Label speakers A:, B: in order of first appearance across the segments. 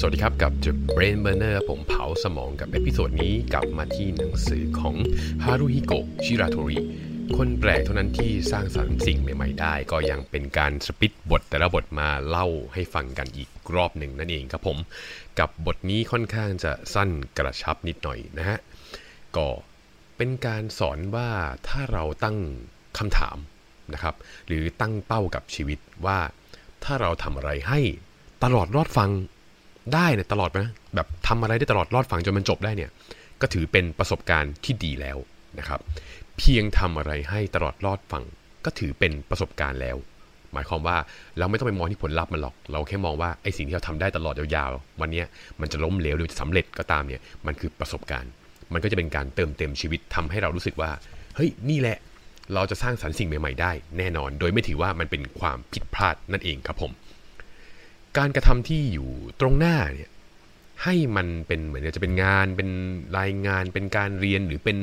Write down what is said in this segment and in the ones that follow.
A: สวัสดีครับกับ The Brain Burner ผมเผาสมองกับ episode นี้กลับมาที่หนังสือของฮารุฮิโกะชิราโทริคนแปลกเท่านั้นที่สร้างสรรค์สิ่งใหม่ ๆ ได้ ก็ยังเป็นการสปิดบทแต่ละบทมาเล่าให้ฟังกันอีกรอบหนึ่งนั่นเองครับผม กับบทนี้ค่อนข้างจะสั้นกระชับนิดหน่อยนะฮะก็เป็นการสอนว่าถ้าเราตั้งคำถามนะครับ หรือตั้งเป้ากับชีวิตว่า ถ้าเราทำอะไรให้ตลอดรอดฟัง ได้เนี่ยตลอดนะแบบทำอะไรได้ตลอดรอดฟังจนมันจบได้เนี่ยก็ถือเป็นประสบการณ์ที่ดีแล้วนะครับ เพียงทำอะไรให้ตลอดรอดฟังก็ถือเป็นประสบการณ์แล้ว หมายความว่าเราไม่ต้องไปมองที่ผลลัพธ์มันหรอก เราแค่มองว่าไอ้สิ่งที่เราทำได้ตลอดยาวๆ วันเนี้ยมันจะล้มเหลวหรือจะสำเร็จก็ตามเนี่ยมันคือประสบการณ์ มันก็จะเป็นการเติมเต็มชีวิตทำให้เรารู้สึกว่าเฮ้ยนี่แหละเราจะสร้างสรรค์สิ่งใหม่ๆได้ แน่นอน โดยไม่ถือว่ามันเป็นความผิดพลาดนั่นเองครับผม การกระทำที่อยู่ตรงหน้าเนี่ยให้มันเป็นเหมือนจะเป็นงานเป็นรายงานเป็นการเรียนหรือเป็น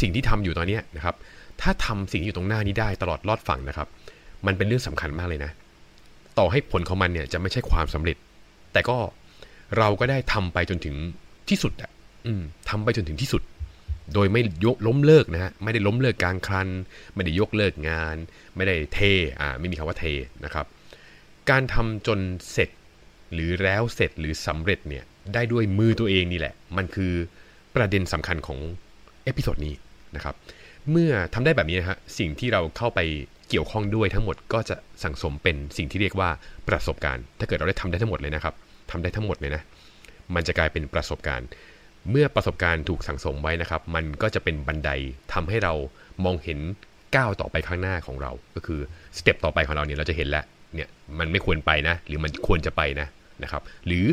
A: สิ่งที่ทำอยู่ตอนนี้นะครับ ถ้าทำสิ่งที่อยู่ตรงหน้านี้ได้ตลอดรอดฝั่งนะครับ มันเป็นเรื่องสำคัญมากเลยนะ ต่อให้ผลของมันเนี่ยจะไม่ใช่ความสำเร็จ แต่ก็เราก็ได้ทำไปจนถึงที่สุดอะทำไปจนถึงที่สุด โดยไม่ยกล้มเลิกนะฮะไม่ได้ล้มเลิกกลางคัน ไม่ได้ยกเลิกงาน ไม่ได้เทอ่าไม่มีคำว่าเทนะครับ การทำจนเสร็จ หรือแล้วเสร็จหรือสำเร็จเนี่ยได้ด้วยมือตัวเองนี่แหละ มันคือประเด็นสำคัญของ episode นี้นะครับ เมื่อทำได้แบบนี้นะฮะสิ่งที่เราเข้าไปเกี่ยวข้องด้วยทั้งหมดก็จะสั่งสมเป็นสิ่งที่เรียกว่าประสบการณ์ ถ้าเกิดเราได้ทำได้ทั้งหมดเลยนะครับทำได้ทั้งหมดเลยนะ มันจะกลายเป็นประสบการณ์ เมื่อประสบการณ์ถูกสั่งสมไว้นะครับ มันก็จะเป็นบันไดทำให้เรามองเห็นก้าวต่อไปข้างหน้าของเรา ก็คือ step ต่อไปของเราเนี่ยเราจะเห็นแล้ว เนี่ยมันไม่ควรไปนะ หรือมันควรจะไปนะนะครับ หรือ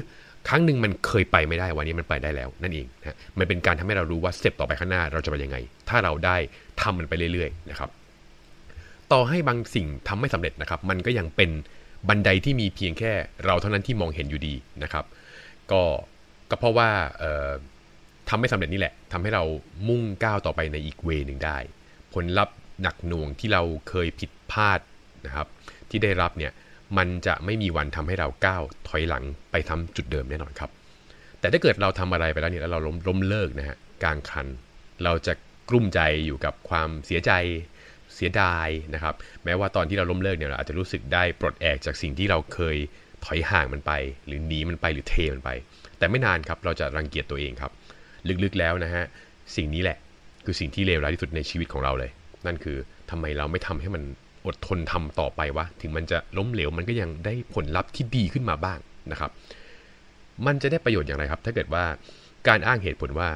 A: ครั้งหนึ่งมันเคยไปไม่ได้วันนี้มันไปได้แล้วนั่นเองนะมันเป็นการทำให้เรารู้ว่า step ต่อไปข้างหน้าเราจะไปยังไง ถ้าเราได้ทำมันไปเรื่อยๆนะครับ ต่อให้บางสิ่งทำไม่สำเร็จนะครับ มันก็ยังเป็นบันไดที่มีเพียงแค่เราเท่านั้นที่มองเห็นอยู่ดีนะครับ ก็ก็เพราะว่าเอ่อทำไม่สำเร็จนี่แหละทำให้เรามุ่งก้าวต่อไปในอีกเวหนึ่งได้ ผลลัพธ์หนักหน่วงที่เราเคยผิดพลาด นะครับที่ได้รับเนี่ยมันจะไม่มีวันทำให้เราก้าวถอยหลังไปทำจุดเดิมแน่นอนครับ แต่ถ้าเกิดเราทำอะไรไปแล้วเนี่ยแล้วเราล้มล้มเลิกนะฮะกลางคัน เราจะกลุ้มใจอยู่กับความเสียใจเสียดายนะครับ แม้ว่าตอนที่เราล้มเลิกเนี่ยเราอาจจะรู้สึกได้ปลดแอกจากสิ่งที่เราเคยถอยห่างมันไป หรือหนีมันไปหรือเทมันไป แต่ไม่นานครับเราจะรังเกียจตัวเองครับ ลึกๆแล้วนะฮะสิ่งนี้แหละคือสิ่งที่เลวร้ายที่สุดในชีวิตของเราเลย นั่นคือทำไมเราไม่ทำให้มัน อดทนทำต่อไปวะ ถึงมันจะล้มเหลวมันก็ยังได้ผลลัพธ์ที่ดีขึ้นมาบ้างนะครับ มันจะได้ประโยชน์อย่างไรครับ ถ้าเกิดว่าการอ้างเหตุผลว่า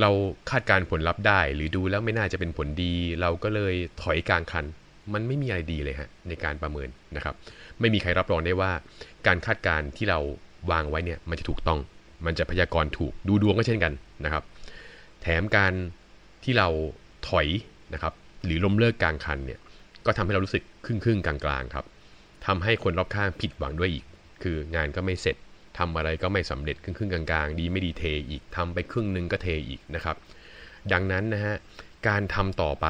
A: เราคาดการผลลัพธ์ได้ หรือดูแล้วไม่น่าจะเป็นผลดี เราก็เลยถอยกลางคัน มันไม่มีอะไรดีเลยฮะในการประเมินนะครับ ไม่มีใครรับรองได้ว่า การคาดการที่เราวางไว้เนี่ยมันจะถูกต้อง มันจะพยากรณ์ถูกดูดวงก็เช่นกันนะครับ แถมการที่เราถอยนะครับหรือล้มเลิกกลางคันเนี่ย ก็ทำให้เรารู้สึกครึ่งครึ่งๆกลางๆครับทำให้คนรอบข้างผิดหวังด้วยอีก คืองานก็ไม่เสร็จทำอะไรก็ไม่สำเร็จครึ่งครึ่งๆกลางๆ ดีไม่ดีเทอีกทำไปครึ่งนึงก็เทอีกนะครับ ดังนั้นนะฮะการทำต่อไป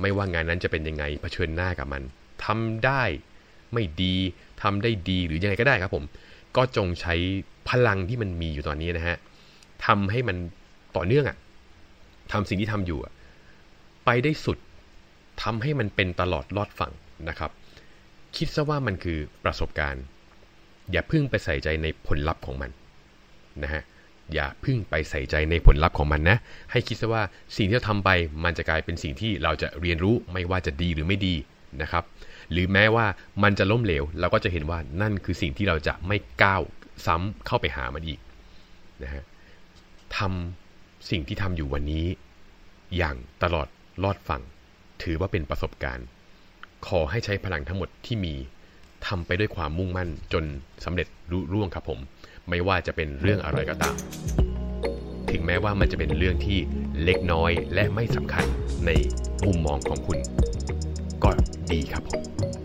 A: ไม่ว่างานนั้นจะเป็นยังไงเผชิญหน้ากับมันทำได้ไม่ดีทำได้ดีหรือยังไงก็ได้ครับผม ก็จงใช้พลังที่มันมีอยู่ตอนนี้นะฮะทำให้มันต่อเนื่องอะทำสิ่งที่ทำอยู่อะไปได้สุด ทำให้มันเป็นตลอดรอดฝั่งนะครับ คิดซะว่ามันคือประสบการณ์ อย่าพิ่งไปใส่ใจในผลลัพธ์ของมันนะฮะอย่าพิ่งไปใส่ใจในผลลัพธ์ของมันนะ ให้คิดซะว่าสิ่งที่เราทำไปมันจะกลายเป็นสิ่งที่เราจะเรียนรู้ไม่ว่าจะดีหรือไม่ดีนะครับ หรือแม้ว่ามันจะล้มเหลว เราก็จะเห็นว่านั่นคือสิ่งที่เราจะไม่ก้าวซ้ำเข้าไปหามันอีกนะฮะทำสิ่งที่ทำอยู่วันนี้ อย่างตลอดรอดฝั่ง ถือว่าเป็นประสบการณ์ ขอให้ใช้พลังทั้งหมดที่มีทำไปด้วยความมุ่งมั่นจนสำเร็จรุร่วงครับผม ไม่ว่าจะเป็นเรื่องอะไรก็ตาม ถึงแม้ว่ามันจะเป็นเรื่องที่เล็กน้อยและไม่สำคัญในมุมมองของคุณ ก็ดีครับผม